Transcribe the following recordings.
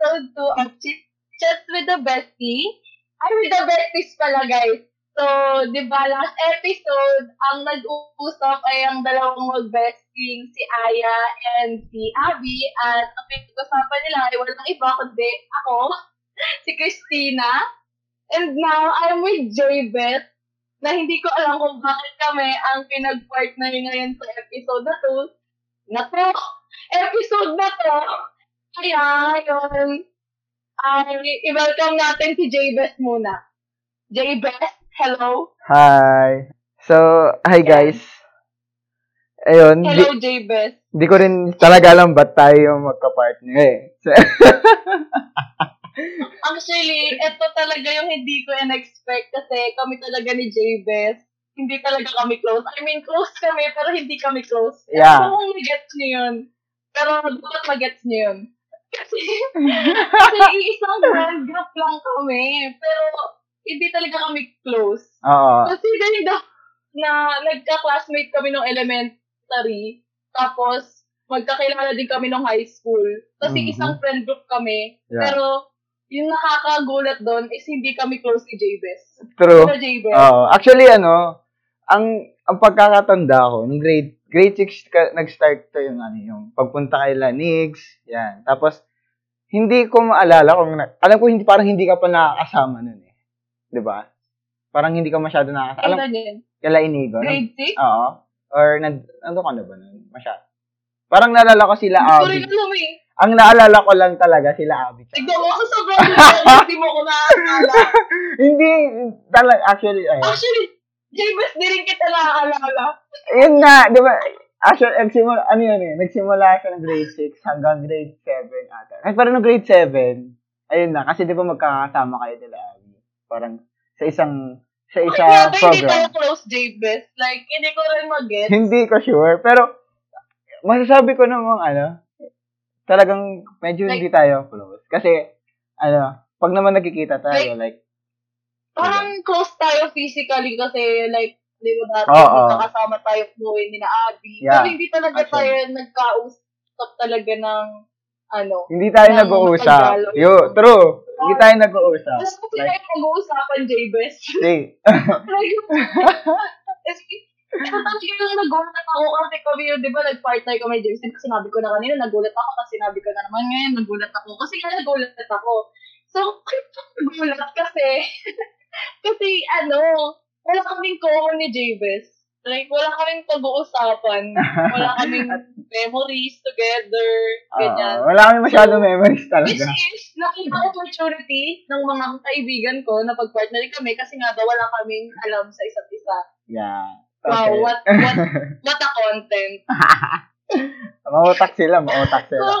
episode 2 of Chit Chats with the Bestie. Ay, with the Besties pala, guys. So, di ba, last episode, ang nag-uusap ay ang dalawang mag-besting, si Aya and si Abby. At ang pinag-usapan nila ay walang iba kundi ako, si Christina. And now, I'm with J-Bet na hindi ko alam kung bakit kami ang pinag-partner ngayon sa episode na to. Na to, episode na to. Kaya, yun, ay, i-welcome natin si J-Best muna. J-Best, hello. Hi. So, hi guys. Ayun, di, Hello, J-Best. di ko rin talaga alam ba't tayo yung magka-partner eh. So, Actually, ito talaga yung hindi ko in-expect kasi kami talaga ni J-Best. Hindi talaga kami close. I mean, close kami, pero hindi kami close. Yeah. Kung mag-gets niyo yun. Pero dapat mag-gets niyo yun. Kasi, kasi isang friend group lang kami. Pero, hindi talaga kami close. oo. Considering the, na nagka-classmate kami nung elementary, tapos magkakilala din kami nung high school. Kasi Mhm. isang friend group kami. Yeah. Pero, yung nakakagulat doon is hindi kami close ni J-Best. True. Pero J-Best. Oo. Actually, ano, ang ang pagkakatanda ko, nung grade, grade 6 ka, nag-start to yung, ano, yung pagpunta kay Lanix, yan. Tapos, hindi ko maalala kung, na, alam ko, hindi, parang hindi ka pa nakakasama nun eh. Di ba? Parang hindi ka masyado nakakasama. Alam, Kailan yun? kala Inigo. Grade 6? Oo. Or, nand, nandun ka na ba nun? Masyado. Parang naalala ko sila Hindi ko rin Abby. alam eh. Ang naalala ko lang talaga sila Abby. Tignan mo ako brother hindi mo ko naaalala. hindi, talaga, actually, ay, Actually, J-Best, di rin kita naaalala. yun nga, di ba, actually, nagsimula, ano yun eh, nagsimula siya ng grade 6 hanggang grade 7 ata. Ay, pero no grade 7, ayun na, kasi di ba magkakasama kayo nila. Parang, sa isang, sa isa Kaya ba hindi tayo program. close, J-Best? Like, hindi ko rin mag-get. Hindi ko sure, pero, masasabi ko namang, ano, talagang medyo Like- hindi tayo close. Kasi, ano, pag naman nagkikita tayo, like, Parang close tayo physically kasi like, di ba dati, Oo. magkakasama tayo buhay ni na Abby. Yeah. Pero hindi talaga Actually. tayo nagkausap talaga ng ano. hindi tayo nag-uusap. Yo, true. Hindi tayo nag-uusap. Tapos kasi Like, tayo mag-uusapan, J-Best. hey, Tapos yung nagulat ako kasi kami yun, di ba, nag-partner kami, James. Diba, sinabi ko na kanina, nagulat ako kasi sinabi ko na naman ngayon, nagulat ako. Kasi nga nagulat ako. So, nagulat kasi, kasi ano, wala kaming common ni Javis. Like, wala kaming pag-uusapan. Wala kaming memories together, ganyan. Ah, wala kami masyado memories Which talaga. is, nakita opportunity ng mga kaibigan ko na pag-partner kami kasi nga daw wala kaming alam sa isa't isa. Yeah. Wow, Okay. what, what, what a content. Mautak sila, mautak So, sila.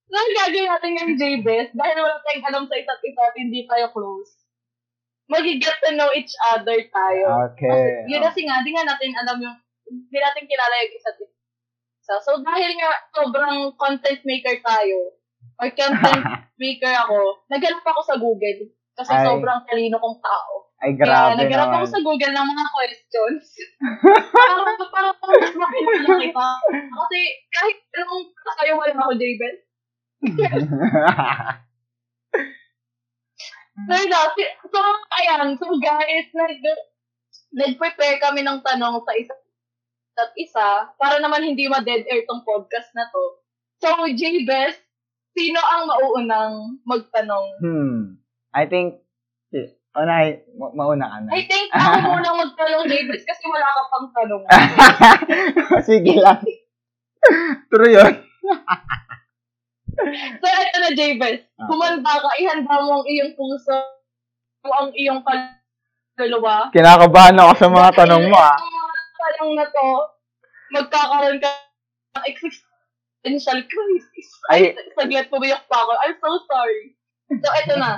so ang gagawin natin ng J-Best, dahil wala tayong alam sa isa't isa at hindi tayo close, mag-get to know each other tayo. Okay. Kasi, yun kasi nga, di nga natin alam yung, hindi natin kilala yung isa't isa. So, dahil nga sobrang content maker tayo, or content maker ako, naghanap ako sa Google. Kasi Ay. sobrang talino kong tao. Ay, Kaya grabe naghanap ako naman. sa Google ng mga questions. para, para, para mas makilala kita. Kasi kahit anong kasayo wala ako, Jabel. So, dati, so, ayan. So, guys, nag, nag-prepare kami ng tanong sa isa at isa para naman hindi ma-dead air tong podcast na to. So, J-Best, sino ang mauunang magtanong? hmm. I think, una, ma- mauna ka na. I think ako munang magtanong, J-Best, kasi wala ka pang tanong. Sige lang. True yun. So, ito na, J-Best. Okay. Humanda ka, ihanda mo ang iyong puso, ang iyong kaluluwa. Kinakabahan ako sa mga tanong mo, ah. Ang mga tanong na to, magkakaroon ka ng existential crisis. Ay, saglit pumiyak pa ako. I'm so sorry. So, ito na.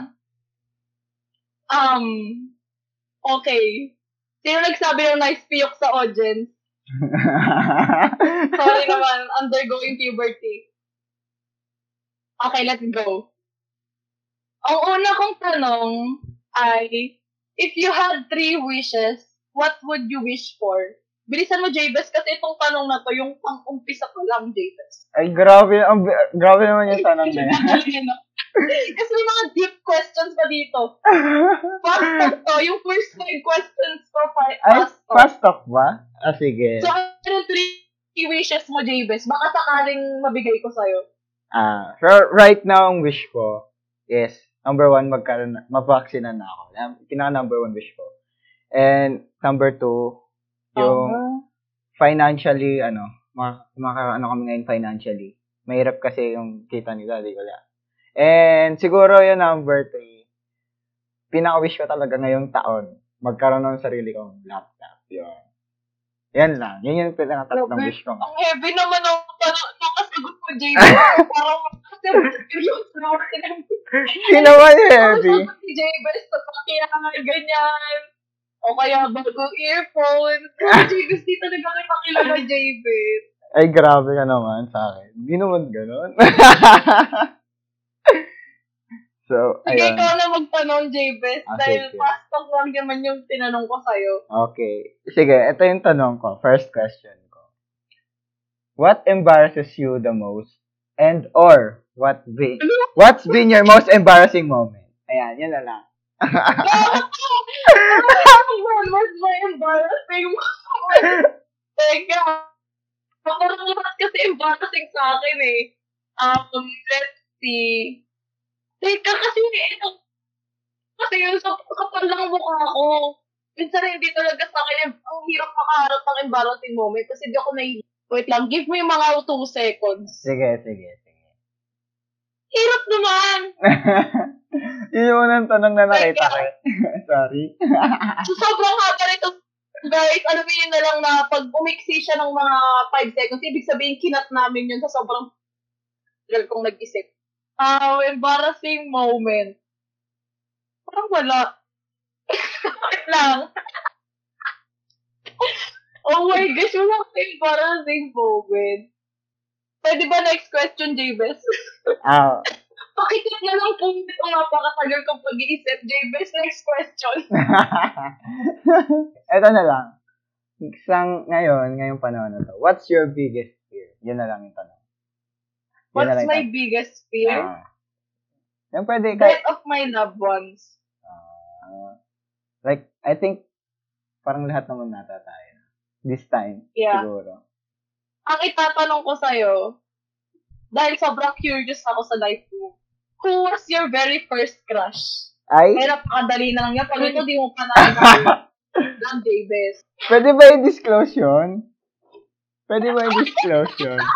Um, okay. Sino nagsabi ng nice piyok sa audience? Sorry naman, undergoing puberty. Okay, let's go. Ang una kong tanong ay, if you had three wishes, what would you wish for? Bilisan mo, Jabez, kasi itong tanong na to, yung pang-umpisa ko lang, Jabez. Ay, grabe. Ang, grabe naman yung tanong na yan. Kasi may mga deep questions pa dito. Fast talk to. Yung first five questions ko, pa- fast talk. fast talk ba? Ah, sige. So, ano yung three wishes mo, Jabez? Baka sakaling mabigay ko sa'yo. Ah, so right now, ang wish ko is, number one, magkaroon, mapaksinan na ako. Yan, Pinaka number one wish ko. And number two, yung Ah. financially, ano, mak- maka, ano kami ngayon financially. Mahirap kasi yung kita ni daddy wala. And siguro yung number three, pinaka-wish ko talaga ngayong taon, magkaroon ng sarili kong laptop. Yun. Yan lang. Yan yung pinaka-tatlong Grabe. wish ko. Ang heavy naman ang tanong nakasagot mo, Jabez. Parang seryoso na ako tinanong. Hindi naman heavy. Ako si Jabez, sa pakiyangan, ganyan. O kaya bagong earphone. Pero Jabez, di talaga kayo makilala, Jabez. Ay, grabe ka naman sa akin. Hindi naman ganun. so, Sige, ayun. ikaw na magtanong, Jabez. Ah, dahil sige. fast talk lang naman yung tinanong ko sa'yo. Okay. Sige, ito yung tanong ko. First question ko. What embarrasses you the most? And or, what be, what's been your most embarrassing moment? Ayan, yan na lang. What was my embarrassing moment? Teka. Parang lahat kasi embarrassing sa akin eh. Um, let's see. Teka, kasi ito, kasi yun sa kapal lang ang mukha ko. Minsan hindi talaga sa akin, ang hirap makaharap ng embarrassing moment kasi di ako nai... Wait lang, give me mga 2 seconds. Sige, sige, sige. Hirap naman! Yun yung unang tanong na nakita ko. Sorry. So, sobrang haba nito, guys. Alam niyo na lang na pag umiksi siya ng mga 5 seconds, ibig sabihin kinat namin yun sa sobrang tagal kong nag-isip. Ah, embarrassing moment. Parang wala. Lang. oh my gosh, wala akong embarrassing moment. Pwede ba next question, Jabez? Ah, Pakikit na lang po ito napakatagal kong pag-iisip. Jabez, next question. Ito na lang. Isang ngayon, ngayong panahon na to, what's your biggest fear? Yun na lang yung tanong. What's yung my tanong. biggest fear? Ah. Yan pwede kahit, Death of my loved ones. ah, like, I think, parang lahat naman nata tayo. This time, Yeah. siguro. Ang itatanong ko sa'yo, dahil sobrang curious ako sa life mo, who was your very first crush? Ay, Kaya napakadali na lang yan. Pag ito, di mo pa naalala. Lang, Davis. pwede ba i-disclose yun? Pwede ba i-disclose yun?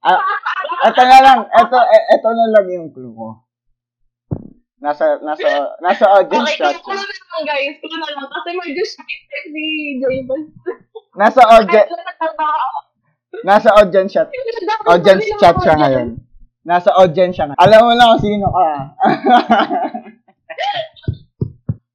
Ah, ito na lang, ito, e- ito na lang yung clue mo. Nasa, nasa, nasa audience Okay, chat siya. na lang guys, kung na lang. Kasi may disrespect si Davis. Nasa audience, nasa audience chat, audience chat siya ngayon. Nasa audience siya ngayon. Alam mo na kung sino ka.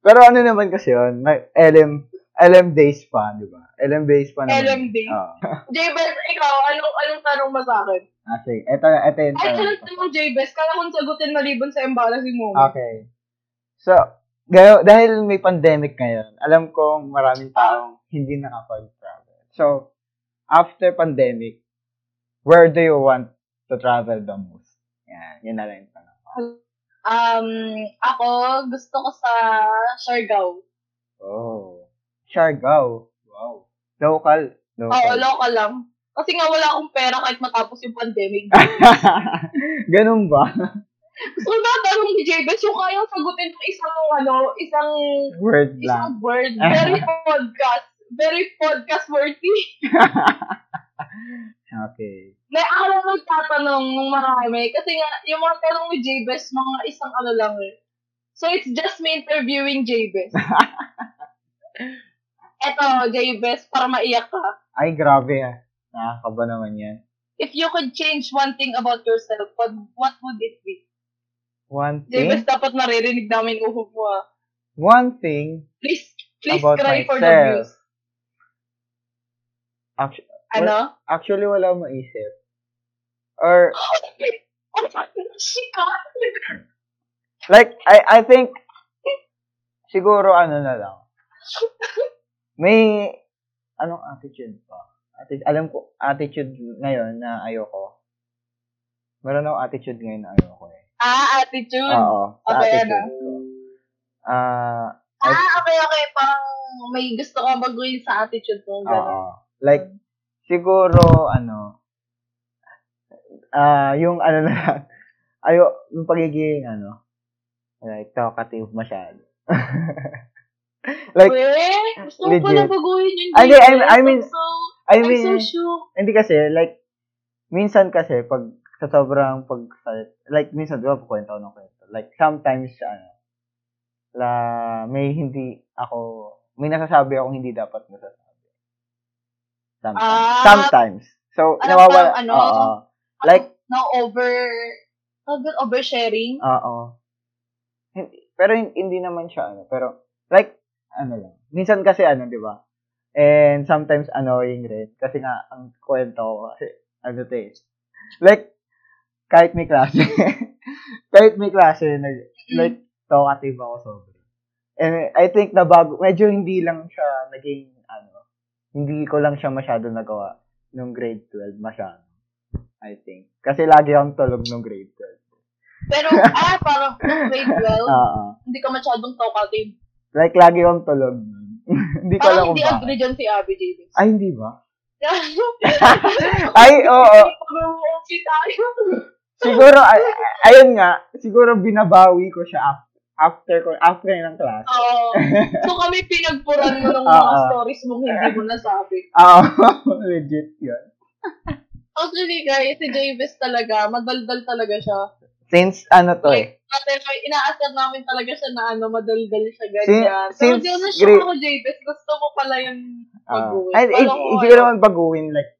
Pero ano naman kasi yun, may LM, LM days pa, di ba? LM days pa naman. LM days. Oo. Davis, ikaw, anong, anong tanong mo sa akin? Ah, sige. Ito, ito yung Ay, tanong tanong ko. tanong Davis, kaya kung sagutin maliban sa embarrassing moment. Okay. So, gayo, dahil may pandemic ngayon, alam kong maraming taong hindi nakapag-travel. So, after pandemic, where do you want to travel the most? Yan, yun na lang yung tanong ko. Um, ako, gusto ko sa Siargao. Oh. Siargao. Wow. Local. Oo, Local. local lang. Kasi nga wala akong pera kahit matapos yung pandemic. Ganun ba? so, natanong ni Jabez, yung kayang sagutin ng isang, ano, isang, Word isang lang. word. Very podcast. Very podcast worthy. Okay. Na ako lang nagtatanong ng marami. Kasi nga, yung mga tanong ni Jabez, mga isang ano lang eh. So, it's just me interviewing Jabez. Eto, Jabez, para maiyak ka. Ay, grabe ah. Nakakaba naman yan. If you could change one thing about yourself, what, what would it be? One thing, Jabez, dapat naririnig namin uhog mo ah. one thing Please, please About cry for the myself. views. Actually, Ano? actually wala maisip. Or, Shika. like, I, I think, siguro ano na lang. May, anong attitude pa? Atti- alam ko, attitude ngayon na ayoko. Meron ako attitude ngayon na ayoko eh. Ah, attitude. Oo, Okay, attitude ko. Ah, ah, okay, okay. Parang may gusto ka baguhin sa attitude mo. oo. Like, siguro, ano, ah, yung ano na lang, ayo, yung pagiging, ano, like, talkative masyado. like, Weh, gusto ko pala legit. baguhin yung I mean. I mean, I'm so, I I'm mean, so sure. Hindi kasi, like, minsan kasi, pag sa sobrang pag, like, minsan, di ba, kwento ako ng kwento. Like, sometimes, ano, la, may hindi ako, may nasasabi akong hindi dapat nasasabi. Sometimes. Ah, sometimes. So, ano, nawawala, ano? oo. Like, No, over, doon, oversharing. oo. Hindi, pero hin- hindi naman siya, ano, pero, like, ano lang. Minsan kasi, ano, di ba? And sometimes annoying rin. Kasi nga, ang kwento ko, kasi, ano to eh. Like, kahit may klase, kahit may klase, nag, like, talkative ako sobra. And I think na bago, medyo hindi lang siya naging, ano, hindi ko lang siya masyado nagawa nung grade 12, masyado. I think. Kasi lagi akong tulog nung grade 12. Pero, ah, parang nung grade 12, Oo. hindi ka masyadong talkative. Like, lagi akong tulog hindi ko alam kung hindi bakit. agree dyan si Abby Davis. Ay, hindi ba? Ay, oo. Tayo. Siguro, ay, ay- ayun nga, siguro binabawi ko siya af- after ko, after ng class. Oo. So kami pinagpuran mo ng mga stories mong hindi mo nasabi. Oo, legit yun. Actually guys, si Javis talaga, madaldal talaga siya. Since, ano to eh, Ate, inaasar namin talaga siya na ano, madaldal siya Sin- ganyan. Pero since di na grade- siya ako, Javis. Gusto mo pala yung ah, Kala ko, hindi ko naman baguhin, like,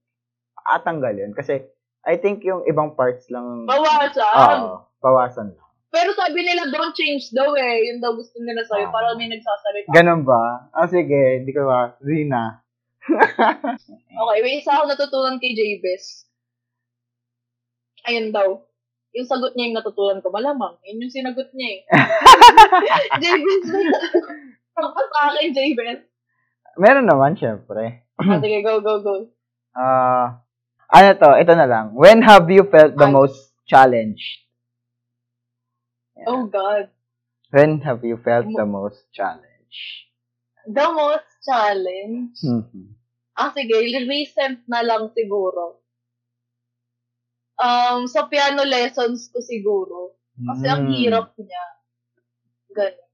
atanggal yun. Kasi, I think yung ibang parts lang, Bawasan. oo, bawasan lang. Pero sabi nila, don't change daw eh. Yun daw gusto nila sa'yo. Ah. Para may nagsasalita. Ganon ba? Ah, sige, hindi ko ba, hindi na. Okay, may isa ako natutunan kay Javis. Ayun daw. Yung sagot niya yung natutunan ko, malamang. Yun yung sinagot niya eh. Javis, Pagpas sa akin, Javis. Meron naman, syempre. Ah, sige, go, go, go. Ah, ano to, ito na lang. When have you felt the Ay. most challenged? Oh, God. When have you felt the most challenged? The most challenge. Mhm. Ah, sige, recent na lang siguro. Um, sa piano lessons ko siguro. Kasi ang Mm. hirap niya. Ganun.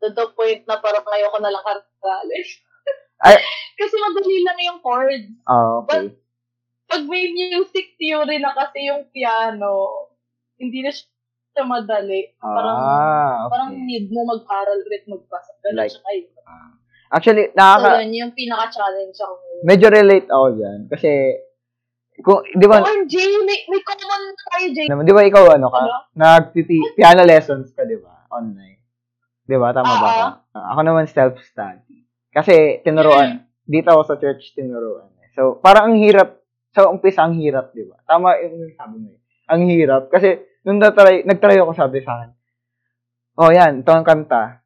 To the point na parang ayoko na lang karagales. Ay. kasi madali lang yung chords. Ah, okay. Pag may music theory na kasi yung piano, hindi na siya madali. Parang, Ah, parang okay. need mo mag-aral ulit magbasa. Ganun Like, siya kayo. Actually, So, nakaka, yun yung pinaka-challenge ako. medyo relate ako dyan. Kasi, kung, di ba, OMG, may, may common tayo, Jay. naman, di ba ikaw, ano ka? Ano? Nagtiti, piano lessons ka, di ba? Online. Di ba? Tama ba ka? Ah, Ako naman self-study. Kasi, tinuruan, dito ako sa church, tinuruan. eh. So, parang ang hirap, sa umpisa ang hirap, di ba? Tama yung sabi mo eh. Ang hirap. Kasi, nung natry, nagtry ako, sabi sa akin, oh, yan, ito ang kanta.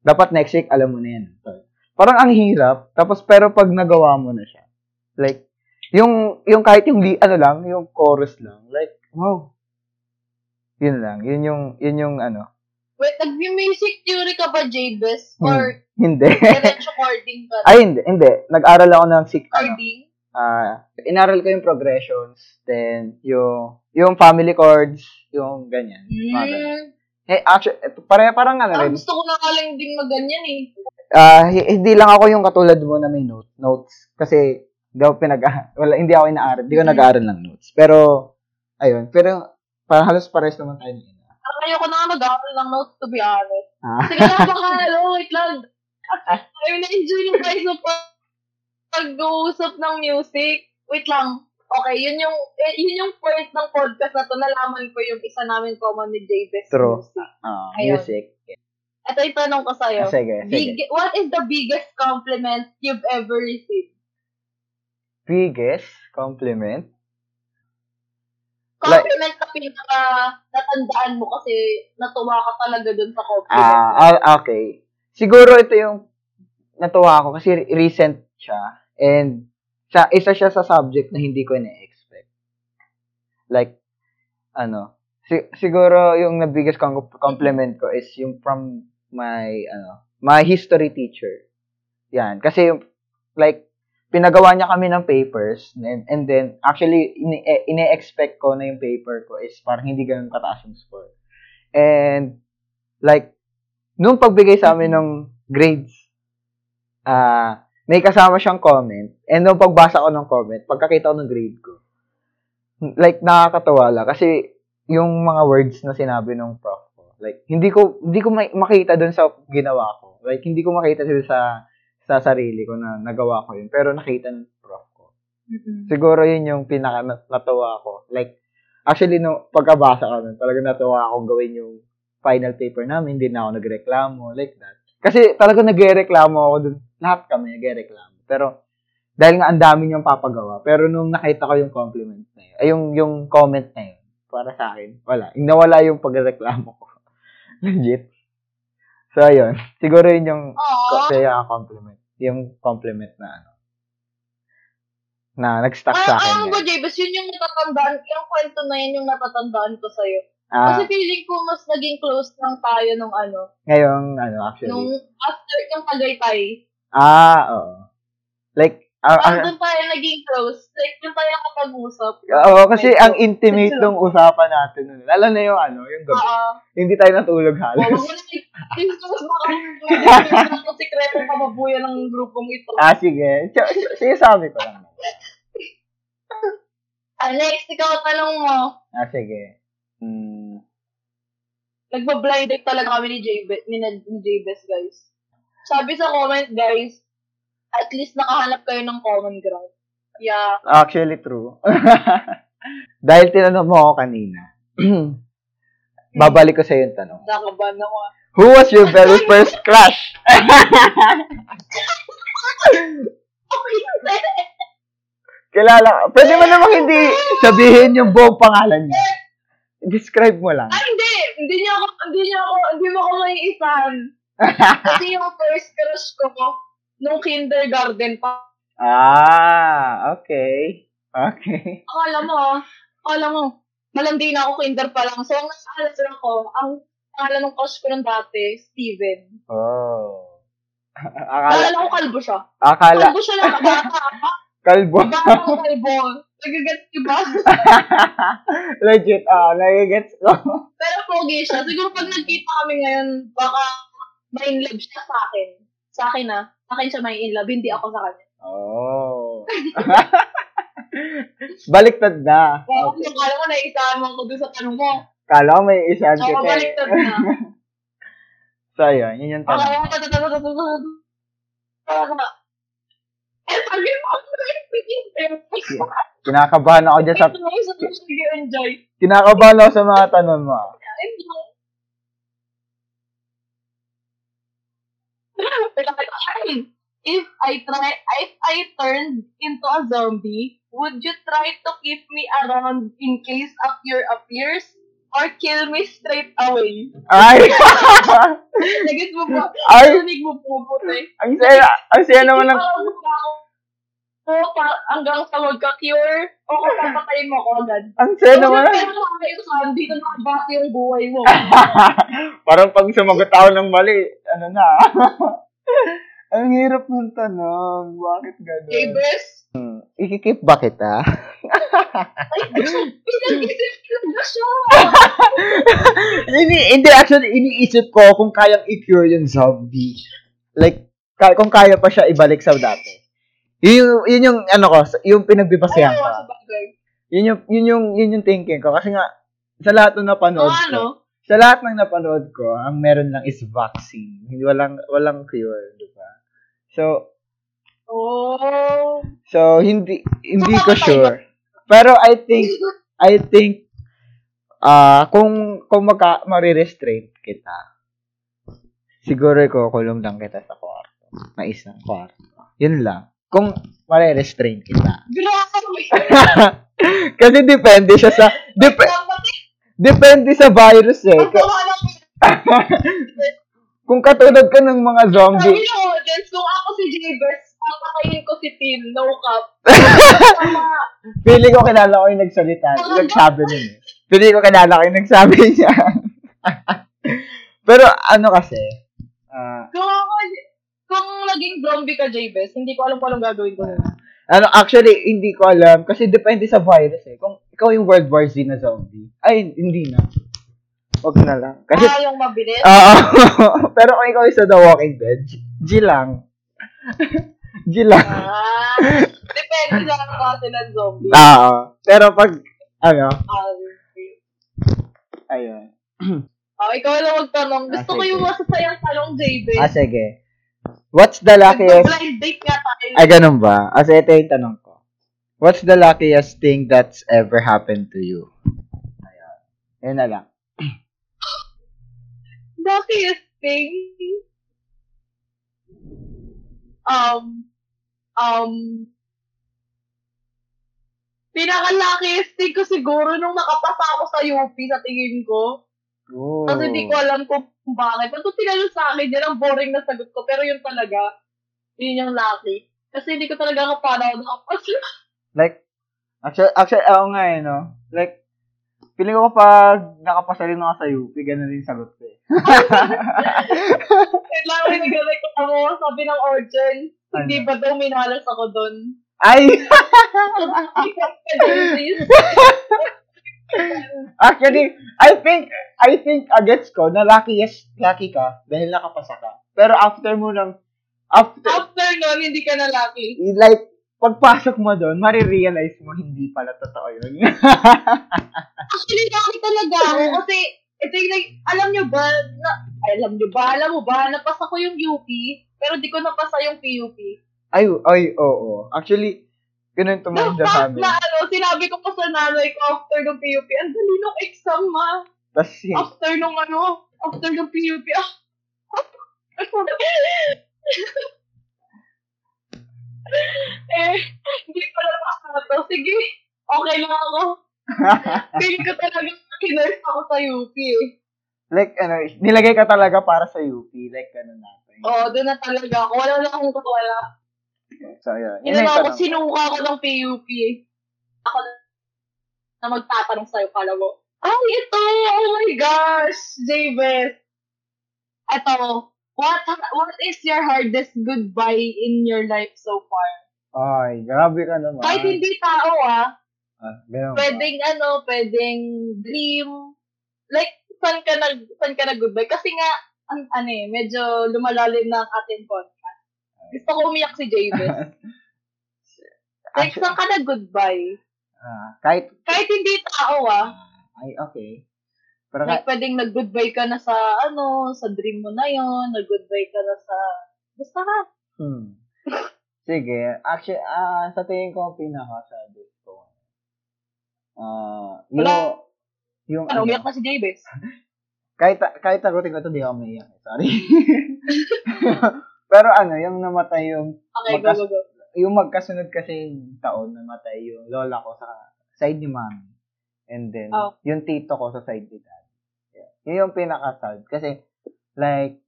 Dapat next week, alam mo na yan. So, parang ang hirap. Tapos, pero pag nagawa mo na siya, like, yung, yung kahit yung, li, ano lang, yung chorus lang, like, wow. Yun lang. Yun yung, yun yung, ano, Wait, nag-music theory ka ba, Jabes? Or hindi. diretso chording ka? Ay, hindi, hindi. Nag-aral ako ng six, ano, Chording? ah, inaral ko yung progressions, then, yung, yung family chords, yung ganyan. Hmm. Eh, actually, ito, pare, parang ano Parang rin, gusto ko na nga lang din maganyan eh. ah, hi- hindi lang ako yung katulad mo na may note, notes. Kasi, hindi ako pinag, wala, hindi ako inaaral, hindi ko Mhm. nag-aaral ng notes. Pero, ayun, pero, parang halos pares naman tayo na. Parang ayoko na mag-aaral ng notes to be honest. Ah. Sige baka, ano, wait lang. Ay, na-enjoy yung guys pag- pag-uusap ng music. Wait lang. Okay, yun yung, eh, yun yung point ng podcast na to. Nalaman ko yung isa namin common ni Jabez True. music. Ayun. music. Ito yung tanong ko sa'yo. Ah, sige, sige. Big, what is the biggest compliment you've ever received? Biggest compliment? Like- Compliment na pinaka natandaan mo kasi natuwa ka talaga dun sa compliment. Ah, ah, okay. Siguro ito yung natuwa ako kasi re- recent siya and sa isa siya sa subject na hindi ko ina-expect. Like ano, si- siguro yung na biggest com- compliment ko is yung from my ano, my history teacher. Yan, kasi yung like pinagawa niya kami ng papers and, and then actually eh, ine-expect ko na yung paper ko is parang hindi ganun kataas yung score. And like nung pagbigay sa amin ng grades ah may kasama siyang comment and nung pagbasa ko ng comment, pagkakita ko ng grade ko, like nakakatawa lang kasi yung mga words na sinabi ng prof ko, like hindi ko hindi ko ma- makita doon sa ginawa ko. Like hindi ko makita doon sa sa sarili ko na nagawa ko yun, pero nakita ng prof ko. Siguro yun yung pinaka nat- natuwa ko. Like actually no pagkabasa ko nun, talaga natuwa akong gawin yung final paper namin, hindi na ako nagreklamo like that. Kasi talaga nagreklamo ako dun. Lahat kami nagreklamo. Pero dahil nga ang dami niyang papagawa. Pero nung nakita ko yung compliment na yun, ay yung, yung comment na yun, para sa akin, wala. Nawala yung pagreklamo ko. Legit. So, ayun. Siguro yun yung Aww. kaya compliment. Yung compliment na ano. Na nag-stuck Ay, sa akin. alam ko, yan. Jay, basta yun yung natatandaan, yung kwento na yun yung natatandaan ko sa'yo. Ah, Kasi feeling ko mas naging close lang tayo nung ano, ngayong, ano, actually. nung after yung Tagaytay. Ah, oo. Like, ang, ang, Parang doon tayo naging close. Like, doon tayo kapag-usap. Oo, kasi ang intimate ng usapan natin nun. Lalo na yung ano, yung gabi. Oo. Hindi tayo natulog Oo, halos. wag mo na sikreto pamabuya ng grupong ito. ah, sige. Sige, sabi ko lang. Ah, next, ikaw tanong mo. Ah, sige. Hmm. Nagpa-blind date talaga kami ni Jabez, ni, ni Jabez, guys. Sabi sa comment, guys, at least nakahanap kayo ng common ground. Yeah. Actually, true. Dahil tinanong mo ako kanina, babalik ko sa yung tanong. Nakaban ako. ah. Who was your very first crush? Kilala. Pwede mo namang hindi sabihin yung buong pangalan niya. Describe mo lang. Ay, hindi! Hindi niya ako, hindi niya ako, hindi mo ako maiisan. Kasi yung first crush ko, nung kindergarten pa. Ah, okay. Okay. Akala mo, ah, akala mo, malandi na ako kinder pa lang. So, ang nasa lang ko, ang pangalan ng crush ko nung dati, Steven. Oh. Akala Akala, ko kalbo siya. akala, Kalbo siya lang, bata. kalbo. Bata ko kalbo. Nagagets diba? Legit, ah, nagigets ko. Pero pogi siya. Siguro pag nagkita kami ngayon, baka may in love siya sa akin. Sa akin ah. Sa akin siya may in love, hindi ako sa kanya. Oh. Baliktad na. Kaya Okay. kung alam mo, naisahan mo ako dun sa tanong mo. Kala ko may isahan Kaya kita eh. baliktad na. So, yun. Yun yung tanong. sabi mo, ako na Kinakabahan ako dyan sa... Sa sige, enjoy. Kinakabahan ako sa mga tanong mo. ah. If I try, if I turned into a zombie, would you try to keep me around in case a cure appears? Or kill me straight away? Ay! Nagit mo ba? Ay! Narinig mo po po, ang saya, ang saya naman ng... Hindi pa, hanggang sa magka-cure, o kung papatayin mo ako agad. Ang saya naman. Pero kung kayo sa dito nakabati yung buhay mo. Parang pag sumagot ako ng mali, ano na. ang hirap ng tanong. Bakit gano'n? Okay, best. Ikikip ba kita? Ay, pinag-isip ko na siya. hindi, hindi, actually, iniisip ko kung kayang i-cure yung zombie. Like, ka- kung kaya pa siya ibalik sa dati. Yun, yun yung, ano ko, yung pinagbibasihan Ayaw, ko. sa bagay. Yun yung, yun yung, yun yung thinking ko. Kasi nga, sa lahat ng napanood Mga ano? ko, sa lahat ng napanood ko, ang meron lang is vaccine. Hindi walang walang cure, di ba? So, Oh. so hindi hindi So, ko sure. Pero I think I think ah kung kung magka marirestrain kita, siguro ko kulong lang kita sa kwarto. Na isang kwarto. Yun lang. Kung marirestrain kita. Grabe. Kasi depende siya sa dep- depende sa virus eh. Kung katulad ka ng mga Sabi zombie, ng audience, kung ako si Jabez, papakainin ko si Tim, no cap. Pili ko kilala ko yung nagsalita, nagsabi nun eh. Pili ko kilala ko yung nagsabi niya. Pero ano kasi, ah, Kung ako, kung naging zombie ka, Jabez, hindi ko alam kung anong gagawin ko. ano, actually, hindi ko alam. Kasi depende sa virus eh. Kung ikaw yung World War Z na zombie, ay, hindi na. Huwag na lang. Kasi, ah, yung mabilis? oo. pero kung ikaw yung sa The Walking Dead, G, G lang. G lang. Ah, depende sa klase ng zombie. Oo. Pero pag, ano, Ah, ayun. oh, ikaw lang magtanong. Gusto Ah, ko yung masasayang tanong, Jabez. Ah, sige. What's the luckiest... Blind date nga tayo. Ay, ganun ba? Kasi ito yung tanong ko. What's the luckiest thing that's ever happened to you? Ayan. Yun na lang. Luckiest thing? Um, um, pinaka-luckiest thing ko siguro nung nakapasa ako sa UP sa tingin ko. Oh. Kasi hindi ko alam kung bakit. Pag tinanong sa akin, yan ang boring na sagot ko. Pero yun talaga, yun yung lucky. Kasi hindi ko talaga kapanaw nakapasa. Like, actually, actually, ako nga eh, no? Like, feeling ko kapag nakapasa rin ako sa UP, ganun rin sagot ko eh. Wait lang, hindi ko like ako. Sabi ng urgent, hindi Ano? ba daw minalas ako doon? Ay! Actually, I think, I think, agets ko, na lucky, yes, lucky ka, dahil nakapasa ka. Pero after mo lang, after, After nun, hindi ka na lucky. like, pagpasok mo doon, marirealize mo, hindi pala totoo yun. Actually, lucky talaga ako kasi ito yung, like, alam nyo ba, na, alam nyo ba, alam mo ba, napasa ko yung UP, pero di ko napasa yung PUP. ay, ay, oo. Actually, ganun The tumanda sa amin. na, ano, sinabi ko pa sa nanay ko after ng PUP, ang dali nung exam, ma. Tapos, After nung, ano, after ng PUP, ah. eh, hindi ko na napasa to. Sige, okay lang ako. Feeling ko talaga kinurse ako sa UP eh. like, ano, nilagay ka talaga para sa UP. Like, ganun natin. Oo, doon na talaga ako. Wala na akong wala. So, yun. Yun na ako, sinuka ko ng PUP. Ako na magtatanong sa'yo, kala mo. Ay, ito! Oh my gosh! Jabez! Ito, what what is your hardest goodbye in your life so far? Ay, grabe ka naman. Kahit hindi tao ah, Ah, ganun ba? pwedeng ano, pwedeng dream. Like, saan ka nag, saan ka nag goodbye? Kasi nga, an, ano eh, medyo lumalalim na ang ating podcast. Gusto ko umiyak si Jabez. like, saan ka nag goodbye? ah, kahit, Kahit hindi tao ah. ay, okay. Pero Like, kahit, pwedeng nag-goodbye ka na sa, ano, sa dream mo na yon nag-goodbye ka na sa, basta ka. hmm. Sige, actually, ah, sa tingin ko, ang pinaka-saddest ko, ah, yung, Wala. yung, Ano, umiyak na si Jabez. kahit, kahit agutin ko ito, di ako maiyak. Sorry. Pero ano, yung namatay yung, Okay, go, Magkas- go, go. yung magkasunod kasi taon namatay yung lola ko sa side ni mami. And then, Oh. yung tito ko sa side ni dad. Yeah. Yun yung pinaka-sad. Kasi, like,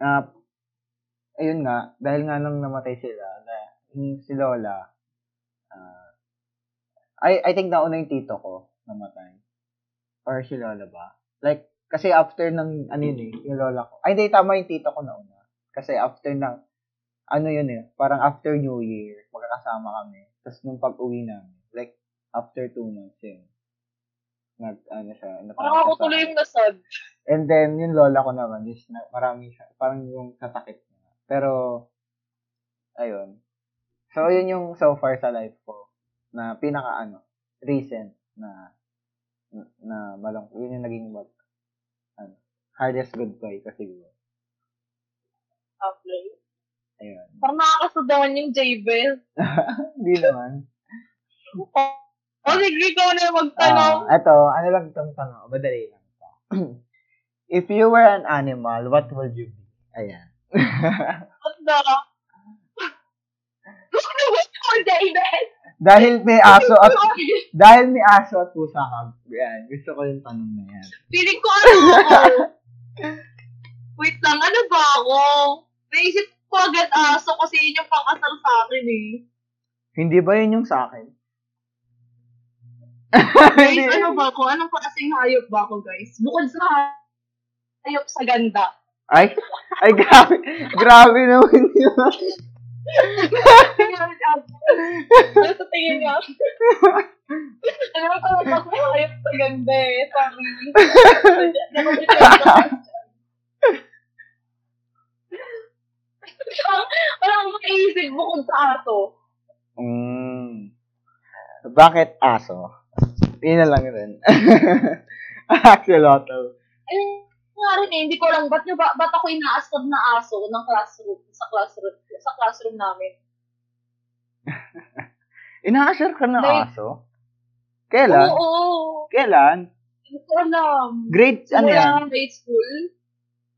ah, ayun nga, dahil nga nang namatay sila, na, yung si lola, ah, I, I think nauna yung tito ko namatay. Or si lola ba? Like, kasi after ng, ano yun eh, yung lola ko. Ay, hindi, tama yung tito ko nauna. Kasi after ng, ano yun eh, parang after New Year, magkakasama kami. Tapos nung pag-uwi namin, like, after two months yun, nag, ano siya, Parang ako tuloy yung nasad. And then, yung lola ko naman, is na, marami siya, parang yung kasakit niya. Pero, ayun. So, yun yung so far sa life ko, na pinaka, ano, recent, na, na, na malong, yun yung naging, mag, ano, hardest goodbye ko siguro. Okay. Ayun. Parang nakakasudawan yung Jabez. Hindi naman. O, sige, ikaw na magtanong. Ah, eto, ano lang itong tanong, madali lang ito. If you were an animal, what would you be? Ayan. What the? Gusto ko, Jabez? dahil may aso at dahil may aso at pusa ka, yan, gusto ko yung tanong na yan. Feeling ko ano ako. Wait lang, ano ba ako? Naisip ko agad aso kasi yun yung pakasal sa akin eh. Hindi ba yun yung sa akin? Guys, ano ba ako? Anong klaseng hayop ba ako, guys? Bukod sa hayop sa ganda. Ay, ay, grabe. grabe naman yun. ano sa tingin niya? ano ba ako hayop sa ganda eh? Sorry. Wala akong makaisip bukod sa aso. Mm. Bakit aso? Yun na lang rin. Axolotl. Eh, nga rin eh, hindi ko lang, ba't, ba, ba't ako inaasod na aso ng classroom, sa classroom, sa classroom namin? Inaasar ka na Like- aso? Kailan? Oo, Kailan? hindi ko alam. Grade, ano yan? grade school.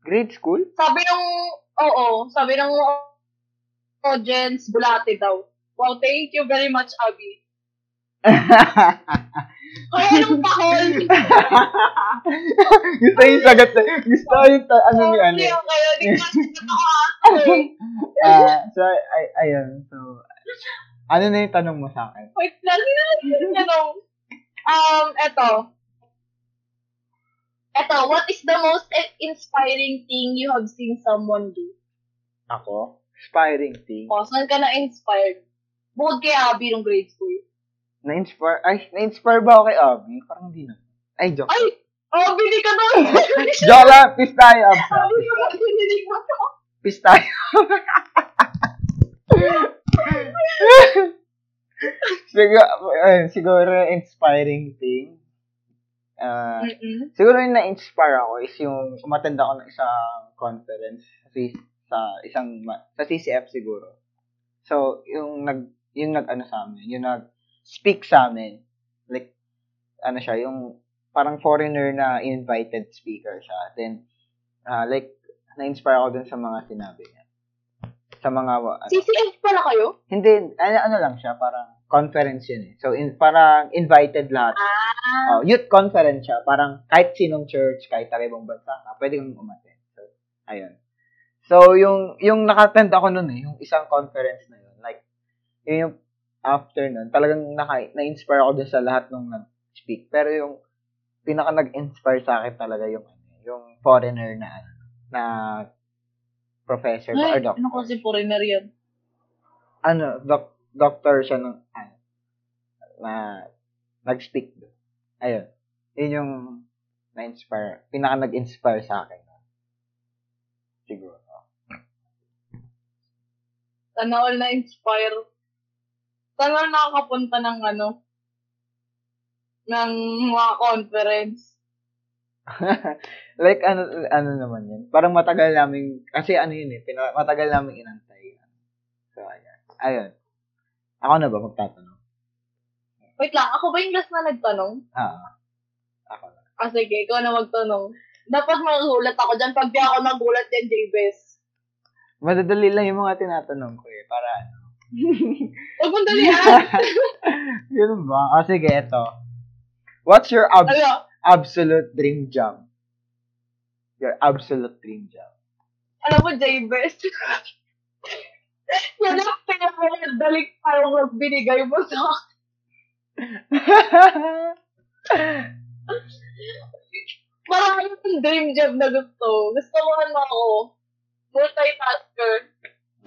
Grade school? Sabi ng, oo, sabi ng audience, bulate daw. Wow, thank you very much, Abby. Kaya anong pakol? gusto yung sagot na, gusto yung ta- ano ni ano. Okay, okay, eh. Ah, so, ay, ayun. So, ano na yung tanong mo sa akin? Wait lang, hindi na tanong. Um, eto. Eto, what is the most inspiring thing you have seen someone do? Ako? Inspiring thing. O, saan ka na-inspired? Bukod kay Abby nung grade school. Na-inspire, ay, na-inspire ba ako kay Abby? Parang hindi na. Ay, joke. Ay! Oh, bili ka doon! joke lang, peace tayo, Abs. Sabi ko ba, binilig mo to? Peace tayo. siguro, ayun, siguro inspiring thing. Mm-mm. siguro yung na-inspire ako is yung umattend ako ng isang conference sa, sa isang sa CCF siguro. So, yung nag yung nag ano sa amin, yung nag speak sa amin. Like ano siya, yung parang foreigner na invited speaker siya. Then ah, like na-inspire ako dun sa mga sinabi niya. Sa mga ano, CCF pala kayo? hindi ano, ano lang siya, parang conference yun eh. So in, parang invited lahat. Ah. Oh, youth conference siya. Parang kahit sinong church, kahit taga ibang bansa ka, pwede kang umattend. So, ayun. So, yung, yung nakattend ako nun eh, yung isang conference na yun. Like, yun yung after nun, talagang naka, na-inspire ako dun sa lahat nung nag-speak. Pero yung pinaka nag-inspire sa akin talaga yung, ano, yung foreigner na, ano, na professor ba, or Ay, doctor. ano kasi foreigner yan? Ano, doc, doctor siya ng, ano, na, nag-speak doon. Ayun. Yun yung na-inspire, pinaka nag-inspire sa akin. Siguro. Sana all na-inspire. Sana all nakakapunta ng ano, ng mga conference. like, ano, ano naman yun? Parang matagal namin, kasi ano yun eh, pina, matagal namin inantay. So, ayan. Ayun. Ako na ba magtatanong? Wait lang, ako ba yung last na nagtanong? Ah. Ako na. Ah, sige, ikaw na magtanong. Dapat magulat ako dyan. Pag di ako nagulat yan, Jabez. Madadali lang yung mga tinatanong ko eh, para ano. Huwag mong dalihan. Yun ba? O sige, eto. What's your ab- ano? absolute dream job? Your absolute dream job. Alam mo, Jabez. Yan ang pinakadalik parang binigay mo sa. Marami yung dream job na gusto. Gusto mo ano ako. Multitasker.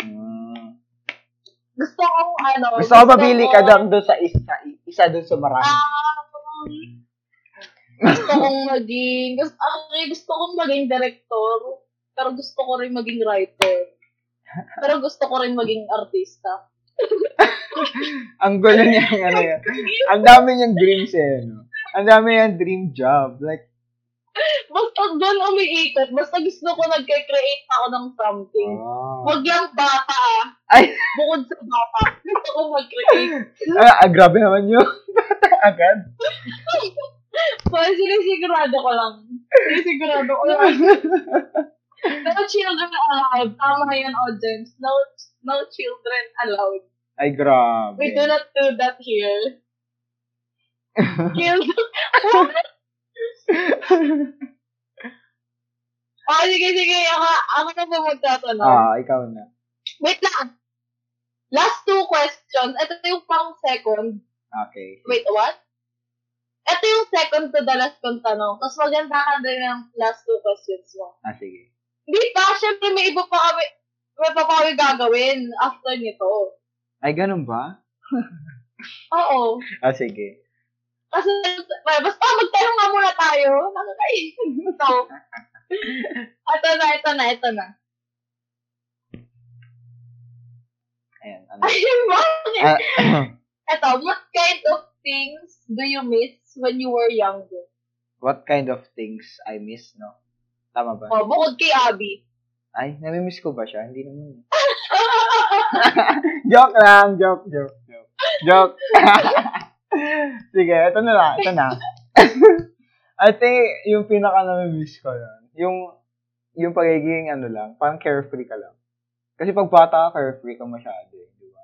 Mm. Gusto kong ano. Gusto ko mabili ka doon doon sa isa, isa doon sa marami. Um, gusto kong maging, gusto, actually, gusto kong maging director, pero gusto ko rin maging writer. Pero gusto ko rin maging artista. Ang gulo niya, ano yan. Ang dami niyang dreams eh, no? Ang dami niyang dream job. Like, Basta doon umiikot, basta gusto ko nagke-create ako ng something. oh. Huwag yung bata ah. Ay, Bukod sa bata, gusto ko mag-create. ah, ah, grabe naman yun. Agad. So, sinisigurado ko lang. Sinisigurado ko lang. No children allowed. Tama yan, audience. No, no children allowed. Ay, grabe. We do not do that here. Kill Oh, sige, sige. Ako, ako na po magtatanong. Ah, ikaw na. Wait lang. Last two questions. Ito yung pang second. Okay. Wait, what? Ito yung second to the last kong tanong. Tapos maganda ka din yung last two questions mo. Ah, sige. Hindi pa, syempre may iba pa kami, may pa kami gagawin after nito. Ay, ganun ba? Oo. Ah, sige. Kasi, basta magtanong nga muna tayo. Nakakaisip ito. ito na, ito na, ito na. Ayan. Ano? Ayun ba? Ah, Ito, what kind of things do you miss when you were younger? what kind of things I miss, no? Tama ba? Oh, bukod kay Abby. Ay, namimiss ko ba siya? Hindi naman. joke lang, joke, joke, joke. Joke. Sige, ito na lang, ito na. I think yung pinaka namimiss ko yun, yung yung pagiging ano lang, parang carefree ka lang. Kasi pag bata ka, carefree ka masyado, eh, di ba?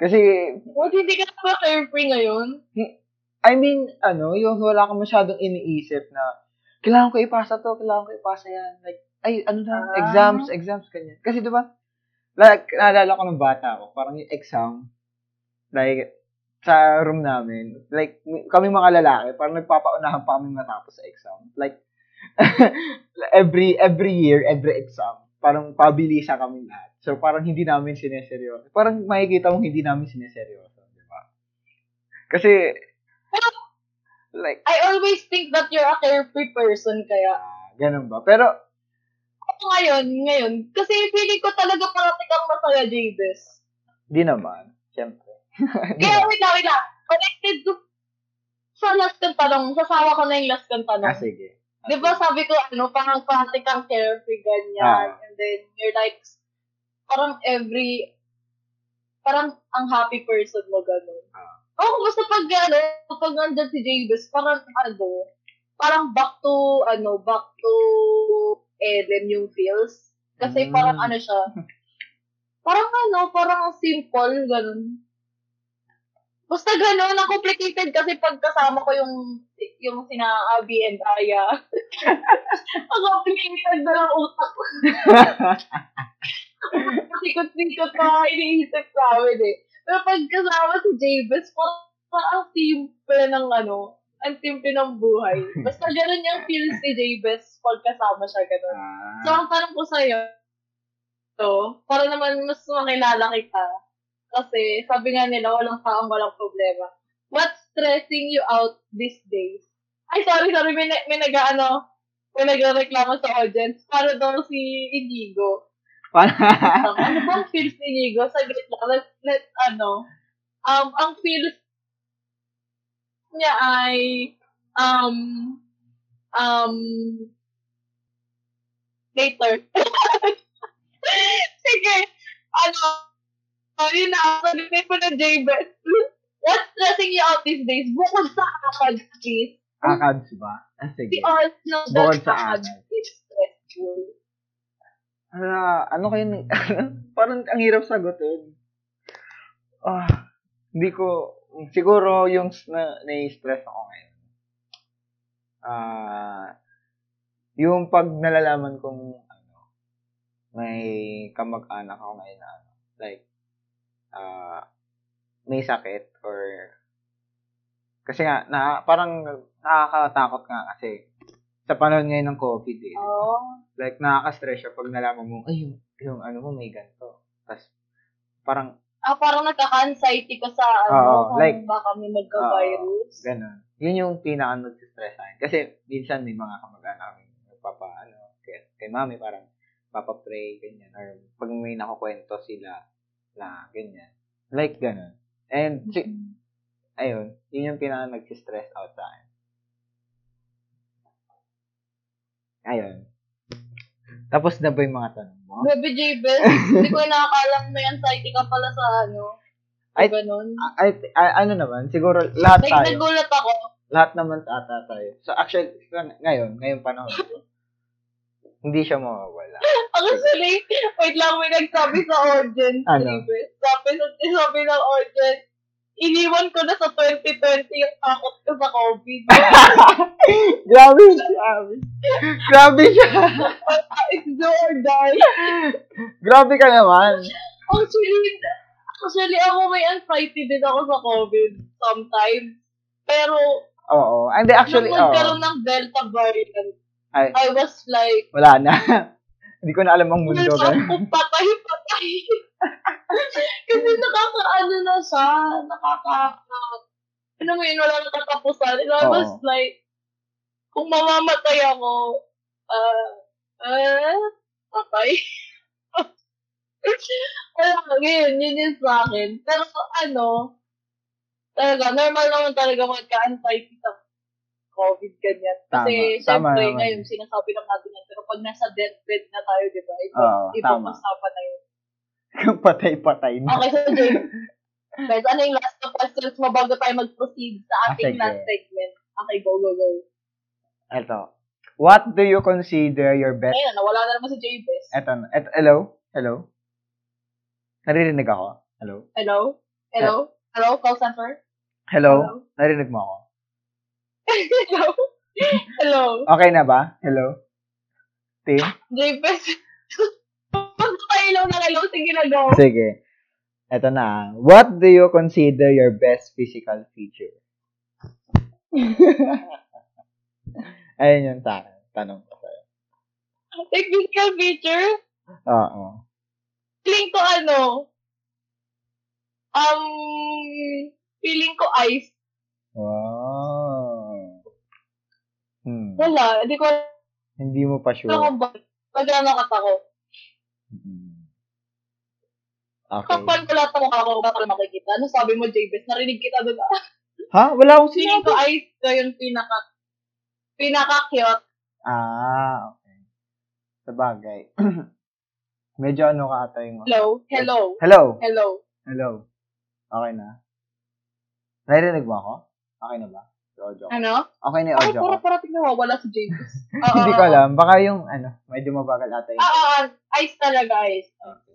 Kasi, What, hindi ka ba carefree ngayon? I mean, ano, yung wala ka masyadong iniisip na, kailangan ko ipasa to, kailangan ko ipasa yan. Like, ay, ano na, Ah. exams, exams, kanyan. Kasi, di ba, like, naalala ko ng bata ako, parang yung exam, like, sa room namin, like, kami mga lalaki, parang nagpapaunahan pa kami matapos sa exam. Like, every, every year, every exam, parang pabilisan kami lahat. So, parang hindi namin sineseryoso. Parang makikita mong hindi namin sineseryoso, di ba? Kasi, like, I always think that you're a carefree person, kaya. ah, ganun ba? Pero, Ako ngayon, ngayon, kasi feeling ko talaga parati kang masaya, Jabez. di naman. Siyempre. Di Kaya, wait lang, wait lang. Connected to, sa last kong tanong, sasawa ko na yung last kong tanong. Ah, sige. Di ba sabi ko, ano, parang parati kang carefree, ganyan. Ah. And then, you're like, parang every, parang ang happy person mo, gano'n. Ah. Oo, basta pag, ano, pag nandyan si Jabez, parang, ano, parang back to, ano, back to Eden yung feels. Kasi Mm. parang ano siya, parang ano, parang simple, ganun. Basta ganun, ang complicated kasi pag kasama ko yung, yung sina Abby and Aya. ang complicated na lang utak ko. Sikot-sikot pa iniisip namin eh. Pero pag kasama si Jabez, parang, ang simple ng ano, ang simple ng buhay. Basta ganun yung feels ni Jabez pag kasama siya ganun. So, Ah, ang tanong ko sa'yo, to, para naman mas makilala kita. Kasi, sabi nga nila, walang taong walang problema. What's stressing you out these days? Ay, sorry, sorry, may, may nag, ano, may nagreklamo sa audience. Para daw si Inigo. Um, ano bang feels ni Inigo? Saglit lang. Let, let, ano, um, ang feels niya ay, um, um, later. Sige. Ano, yun na, sabihin mo na J-Bet. What's stressing you out these days? Bukod sa akad, please. akads ba? Ah, sige. all know Bukod that sa akad akad. is stressful. Ano, ano kayo, parang ang hirap sagutin. Ah, hindi ko, siguro yung na, na-stress ako ngayon. Ah, yung pag nalalaman kong, ano, may kamag-anak ako ngayon na, ano, like, ah, may sakit or, kasi nga, na, parang nakakatakot nga kasi, sa panahon ngayon ng COVID eh. Oh. Like, nakaka-stress siya pag nalaman mo, ay, yung, yung ano mo may ganito. Tapos, parang, Ah, parang nagkaka-anxiety ka sa ano, Oo, kung like- baka may magka-virus. ganun. Yun yung pinaka nag-stress sa akin. Kasi, minsan may mga kamag-anak kami, nagpapa, ano, kay, kay mami, parang, papa-pray, ganyan. Or, pag may nakukwento sila, na, ganyan. Like, ganun. And, si, ayun, yun yung pinaka nag-stress out sa akin. Ayun. Tapos na ba yung mga tanong mo? Baby J-Bet, hindi ko nakakalam may anxiety ka pala sa ano. Ay- Ay, ganun. Ay, ay, ano naman, siguro lahat Like, tayo. nagulat ako. Lahat naman ata tayo. So actually, ngayon, ngayon panahon hindi siya mawawala. Iniwan ko na sa 2020 yung takot ko sa COVID. grabe, grabe. Grabe siya. It's do or die. grabe ka naman. Actually, actually ako may anxiety din ako sa COVID sometimes. Pero, Oo. And actually, nung oo. nagkaroon ng Delta variant, Ay, I was like, wala na. Hindi ko na alam ang mundo. Nasa ganun. ako patay, patay. Kasi nakakaano na siya, nakaka, ano mo yun, wala nang katapusan. And I was Oo. like, kung mamamatay ako, ah, uh, patay. Kaya ngayon, yun yung sa akin. Pero ano, talaga, normal naman talaga magka-anxiety sa COVID, ganyan. Kasi, Tama, tama syempre, naman. ngayon, sinasabi lang natin yan. Pero pag nasa deathbed na tayo, di ba? Iba, Oo, ibang tama. usapan na yun. Patay-patay na. Okay, so James, guys, ano yung last na questions mo bago tayo mag-proceed sa ating Sige. last segment? Okay, go, go, go. Ito. What do you consider your best Ayun, nawala na naman si James. Eto, na. eto, hello? Hello? Naririnig ako? Hello? Hello? Hello? Hello, call center? Hello? Narinig mo ako? Hello? Hello? Okay na ba? Hello? Team? James? Pagpapailaw na kayo, sige na go. Sige. Eto na. What do you consider your best physical feature? Ayun yung ta- tanong ko sa'yo. Technical feature? Oo. Feeling ko ano, um, feeling ko ice. Wow. Hmm. Wala, hindi ko Hindi mo pa sure. kung bakit. Pag ako. Hmm. Okay. Kapag ko lahat ng mukha ko, baka makikita. Ano sabi mo, Jabez? Narinig kita doon. Ha? Wala akong Feeling ko sinabi. ice ko yung pinaka, pinaka-cute. Ah, okay. Sabagay. Medyo ano ka ata yung... Hello? Hello? Hello? Hello? Hello? Okay na? Naririnig mo ako? Okay na ba? Audio. Ano? Okay na yung Ay, audio ko. para parating nawawala si. Oo, Hindi ko oo, alam. Baka yung, ano, medyo mabagal ata oo. yung... Ah, ah, ah. ice talaga, ice. Okay.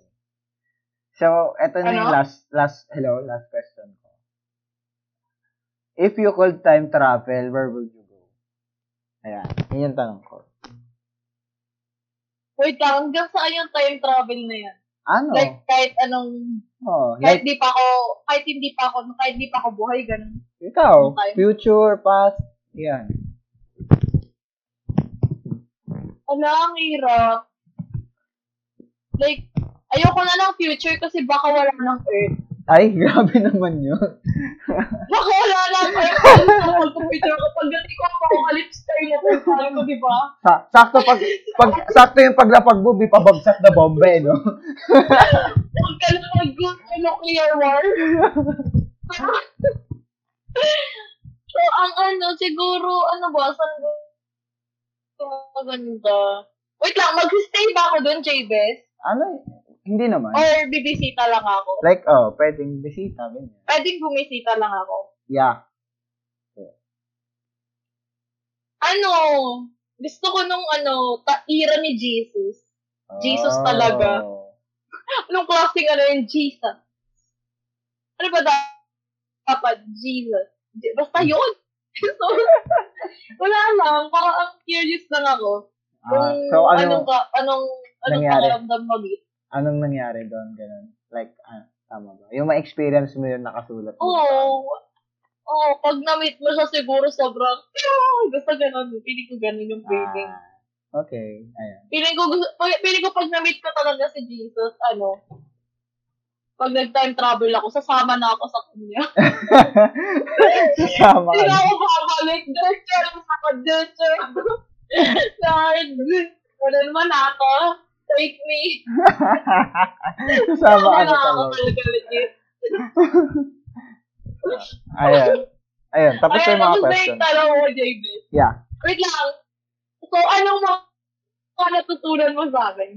So, eto na yung Ano? last, last, hello, last question ko. If you could time travel, where would you go? Ayan. Yun yung tanong ko. Wait lang, hanggang saan yung time travel na yan? Ano? Like, kahit anong, oh, kahit like, di pa ako, kahit hindi pa ako, kahit di pa ako buhay, ganun. ikaw, future, past, yan. Wala, ang hirap. Like, ayoko na ng future kasi baka wala ng Earth. Ay, grabe naman yun. Baka wala ng Earth. Ano sa computer ko? Pagdating ko, apocalypse tayo na profile ko, di ba? Sa, sakto pag, pag, sakto yung paglapag mo, pabagsak na bomba eh, no? Huwag ka na mag-nuclear war. so, ang ano, siguro, ano ba, saan ba? Maganda. Wait lang, mag-stay ba ako doon, Jabez? Ano, hindi naman. Or bibisita lang ako? Like, oh, pwedeng bisita, ganyan. Pwedeng bumisita lang ako. Yeah. Ano, gusto ko nung ano, taira ni Jesus. Jesus Oh. talaga. Anong klaseng ano yung Jesus? Ano ba da- dapat? Jesus. Basta yun. so, wala lang. Parang ang curious lang ako. Kung Ah, so, ano, anong, ka, anong, anong nangyari? pakiramdam mo dito. Anong nangyari doon, ganun? Like, ah, tama ba? Yung ma-experience mo yun nakasulat. Oo. Oo, pag na-meet mo siya siguro sobrang, basta ganun. Piling ko ganun yung feeling. Ah, okay. Ayan. Feeling ko, feeling ko pag na-meet ko talaga si Jesus, ano, pag nag-time travel ako, sasama na ako sa kanya. Hindi ka. na ako babalik. Diretso ako. Diretso. Lord, wala naman ako. Take me. Kasama ka na ako talaga. Ayan. Ayun, tapos na yung mga question. yung tanong mo, JB. Yeah. Wait lang. So, anong mga natutunan mo sa akin?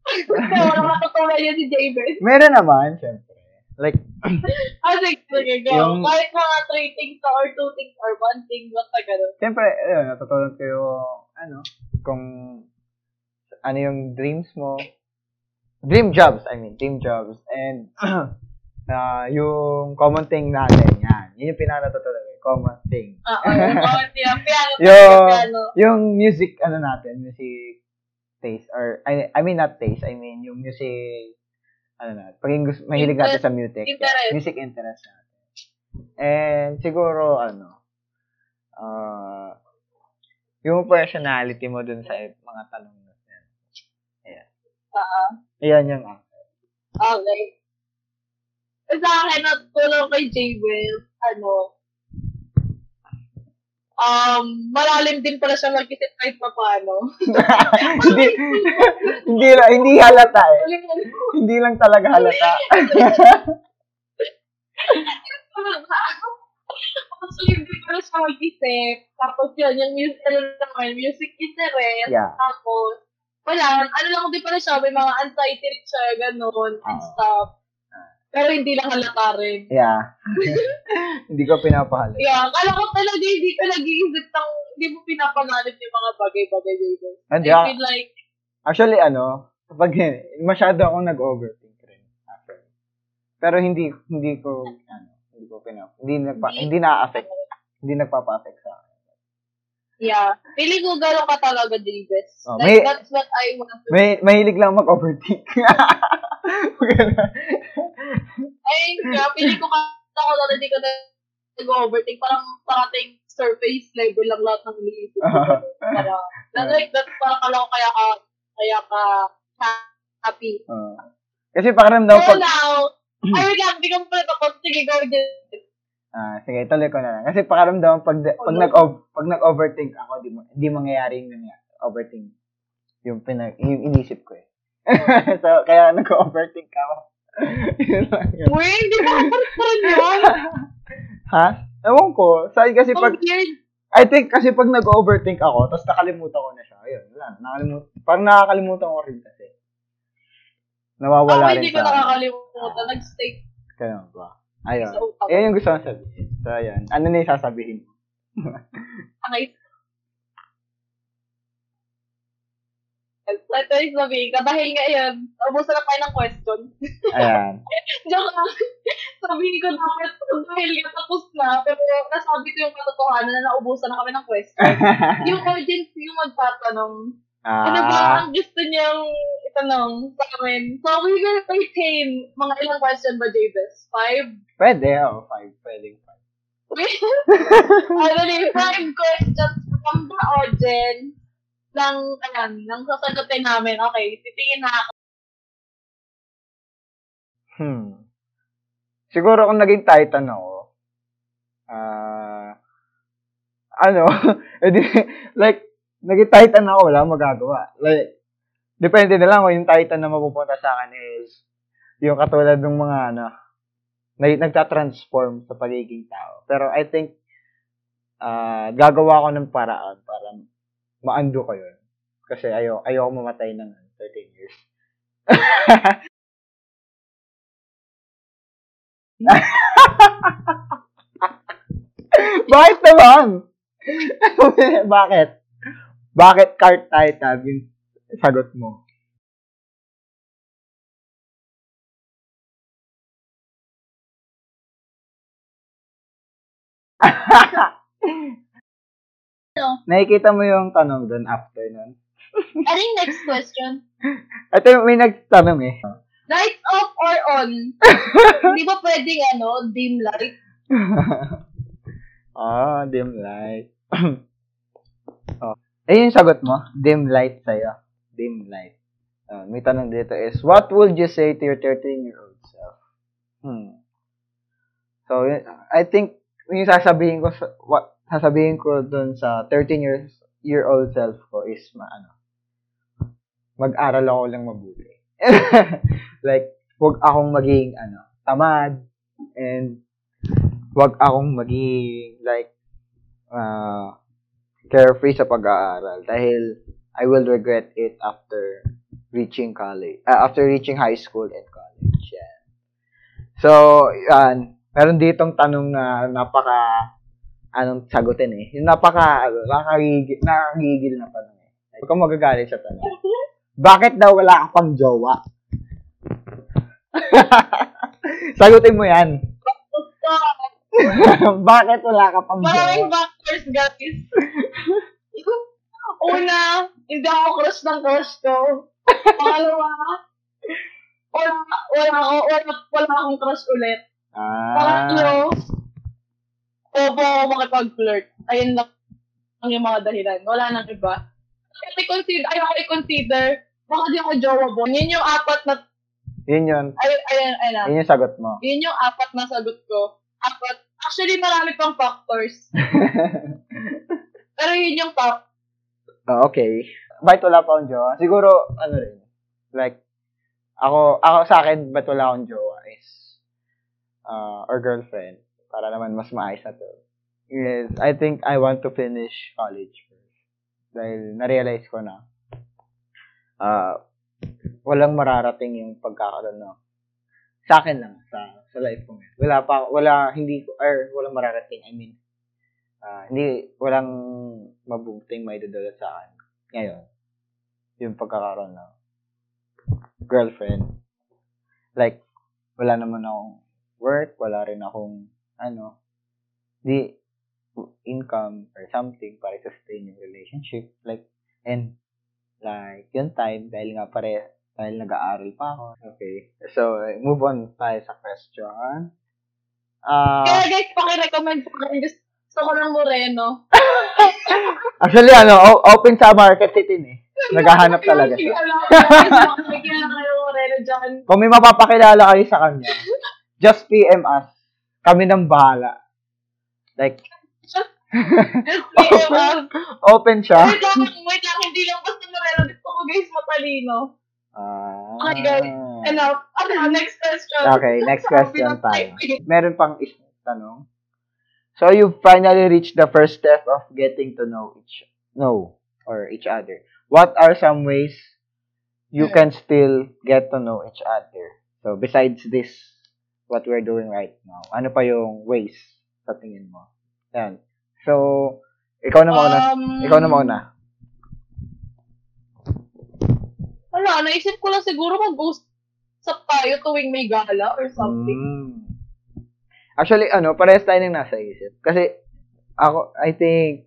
Kasi wala natutunan niya si JB. Meron naman, syempre. Like, Ah, sige, sige, go. Yung- Kahit mga three things or two things or one thing, basta ganun. syempre, ayun, natutunan ko yung, ano, kung ano yung dreams mo. Dream jobs, I mean, dream jobs. And, Ah, yung common thing natin, yan. Yun yung talaga, common thing. Oo, oh, piano, piano, Yung, piano. yung music, ano natin, music taste, or, I, I mean not taste, I mean yung music, ano na, paging gusto, mahilig natin sa music. interest. Music interest natin. And siguro, ano, ah, yung personality mo dun sa mga tanong. Oo. Ayan yung answer. Okay. Sa akin, natulong kay J-Will, ano, um, malalim din pala siya mag-isip kahit pa paano. hindi, hindi, hindi halata eh. Hindi lang talaga halata. Actually, hindi pala siya mag-isip. Tapos yun, yung music, ano naman, music interest. Yeah. Tapos, wala, ano lang din pala siya, may mga anxiety rin siya, ganun, and Oo. stuff. Pero hindi lang halata rin. Yeah. hindi ko pinapahalata. Yeah, kala ko talaga hindi ka nag-iisip ng, hindi mo pinapanganib yung mga bagay-bagay dito. Hindi I feel like, Actually, ano, kapag masyado akong nag-overthink rin. Actually. Pero hindi, hindi ko, ano, hindi ko pinap, hindi nagpa, Hindi- hindi na-affect, hindi nagpapa-affect sa akin. Yeah, feeling ko gano'n ka talaga, Davis. Oh, like, may- that's what I want to May, mahilig lang mag-overthink. Ay, kaya feeling ko ka ako na hindi ka na nag-overthink. Parang parating surface level lang lahat ng iniisip ko. Parang, that, like, that, parang kala ko kaya ka, kaya ka happy. Oo. kasi pakiramdam So pag, now, ay, wait lang, hindi ka pala tapos. Sige, go. Ah, sige, tuloy ko na lang. Kasi pakiramdam pag, pag, Oh, nag pag nag-overthink ako, di, mo, di mangyayari yung nangyari. Overthink. Yung, pinag, yung inisip ko eh. so, kaya nag-overthink ako. Uy, hindi pa rin yun? Ha? Ewan ko. Sa kasi pag. I think kasi pag nag-overthink ako, tapos nakalimutan ko na siya. Ayun, wala. Nakalimutan. Parang nakakalimutan ko rin kasi. Nawawala Ako rin hindi ko sa nakakalimutan. Nag-stay Kaya ba? Ayun. sa utak. Ayun yung gusto kong sabihin. So, ayun. Ano na yung sasabihin? Okay. Ito yung sabihin ka. Dahil ngayon, ubusan na tayo ng question. Ayan. Joke lang. Sabihin ko dapat, dahil nga tapos na, pero nasabi ko yung katotohanan na naubusan na kami ng question. yung audience yung magtatanong, ano ba ah, ang gusto niyang itanong sa amin? So, we will retain mga ilang question ba, Javis? Five? pwede. Oh, five. Pwede. Five. ano ni five questions from the audience ng, ayan, ng sasagutin namin. Okay, titingin na ako. Hmm. Siguro kung naging titan ako, ah, ano, edi, like, naging titan ako, wala magagawa. Like, depende na lang kung yung titan na mapupunta sa akin is, yung katulad ng mga, ano, na, nagtatransform sa pagiging tao. Pero I think, ah, gagawa ko ng paraan para maando ko yun. Kasi ayaw, ayaw mamatay ng 13 years. Bakit naman? Bakit? Bakit card titan yung sagot mo? Nakikita mo yung tanong doon after nun? Ano yung next question? Ito may nagtanong eh. Lights off or on? Di ba pwedeng ano, dim light? Ah, dim light. Eh, yung sagot mo? Dim light sa'yo. Dim light. Ah, may tanong dito is, what would you say to your 13-year-old self? Hmm. So, I think, yung sasabihin ko, sa, what, sasabihin ko dun sa 13 years year old self ko is, ma, ano, mag-aral ako lang mabuti. like, wag akong maging, ano, tamad, and wag akong maging like uh, carefree sa pag-aaral dahil I will regret it after reaching college uh, after reaching high school and college yan. so yan meron ditong tanong na napaka anong sagutin eh yung napaka ano, nakakagigil, nakakagigil na tanong eh huwag kang magagalit sa tanong bakit daw wala ka pang jowa Sagutin mo yan. Bakit wala ka pang Maraming jowa? factors, guys. Una, hindi ako crush ng crush ko. Pangalawa, wala, wala, ako, wala, wala akong crush ulit. Ah, Pangatlo, opo ako makipag-flirt. Ayun lang ang yung mga dahilan. Wala nang iba. Kasi consider, ayoko i-consider, baka di ako jowa bo. Yun yung apat na, yun yun. ayun, ayun, ayun. Yun yung sagot mo. Yun yung apat na sagot ko. Apat. Actually, marami pang factors. Pero yun yung top. Oh, okay. Bakit wala pa akong jowa? Siguro, ano rin. Like, ako, ako sa akin, ba't wala akong jowa is, uh, or girlfriend, para naman mas maayos na to, is, I think I want to finish college first. Dahil, na-realize ko na, uh, walang mararating yung pagkakaroon no? Sa akin lang, sa, sa life ko ngayon. Wala pa, wala, hindi, or walang mararating, I mean, ah hindi, walang mabuting may dudulot sa akin. Ngayon, yung pagkakaroon ng girlfriend. Like, wala naman akong work, wala rin akong, ano, di, income or something para sustain yung relationship. Like, and, like, yung time, dahil nga pare, dahil nag-aaral pa ako. Okay. So, move on tayo sa question. Ah, Kaya guys, pakirecommend ko kung gusto ko ng Moreno. actually, ano, open sa market city eh. Naghahanap talaga siya. Kayo. Kung may mapapakilala kayo sa kanya, just PM us. Kami nang bahala. Like, us. open siya. Wait lang, wait lang, hindi lang basta Moreno. Gusto ko guys matalino. Ah. Okay, guys. Enough. Ano, next question. Okay, next question tayo. Meron pang isang tanong. So, you finally reached the first step of getting to know each know or each other. What are some ways you can still get to know each other? So, besides this, what we're doing right now, ano pa yung ways sa tingin mo? Yan. So, ikaw na mauna. Um, ikaw na mauna. Wala, naisip ko lang siguro mag-usap tayo tuwing may gala or something. Mm. Actually, ano, parehas tayo ng nasa isip. Kasi, ako, I think,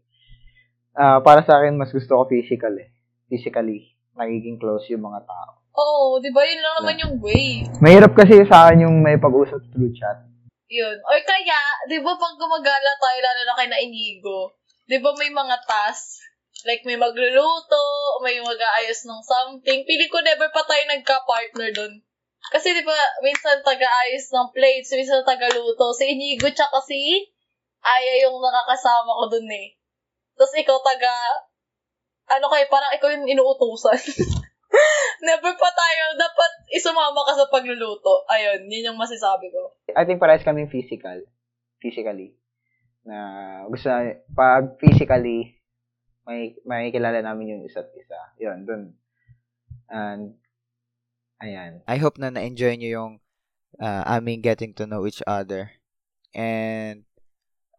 ah, para sa akin, mas gusto ko physical eh. Physically, nagiging close yung mga tao. Oo, di ba? Yun lang naman yung way. Mahirap kasi sa akin yung may pag-usap through chat. Yun. Or kaya, di ba pag gumagala tayo, lalo na kay na Inigo, di ba may mga tasks? Like, may magluluto, may mag-aayos ng something. Pili ko never pa tayo nagka-partner dun. Kasi di ba, minsan taga-ayos ng plates, minsan taga-luto. Si Inigo tsaka si Aya yung nakakasama ko dun eh. Tapos ikaw taga, ano kayo, parang ikaw yung inuutusan. never pa tayo, dapat isumama ka sa pagluluto. Ayun, yun yung masasabi ko. I think parehas kaming physical. Physically. Na gusto na, pag physically, may, may kilala namin yung isa't isa. Yun, dun. And, ayan. I hope na na-enjoy nyo yung uh, aming getting to know each other. And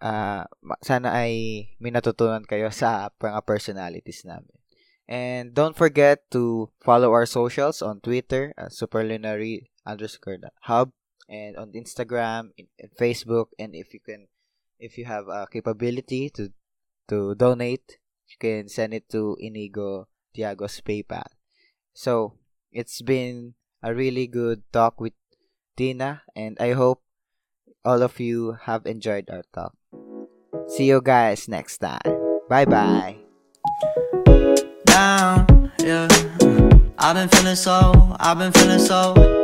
uh, sana ay may natutunan kayo sa mga personalities namin. And don't forget to follow our socials on Twitter, uh, superlunar underscore hub, and on Instagram, in, in Facebook, and if you can, if you have a capability to to donate, you can send it to Inigo Tiago's PayPal. So it's been a really good talk with Tina, and I hope all of you have enjoyed our talk. See you guys next time. Bye bye. down, yeah. I've been feeling so, I've been feeling so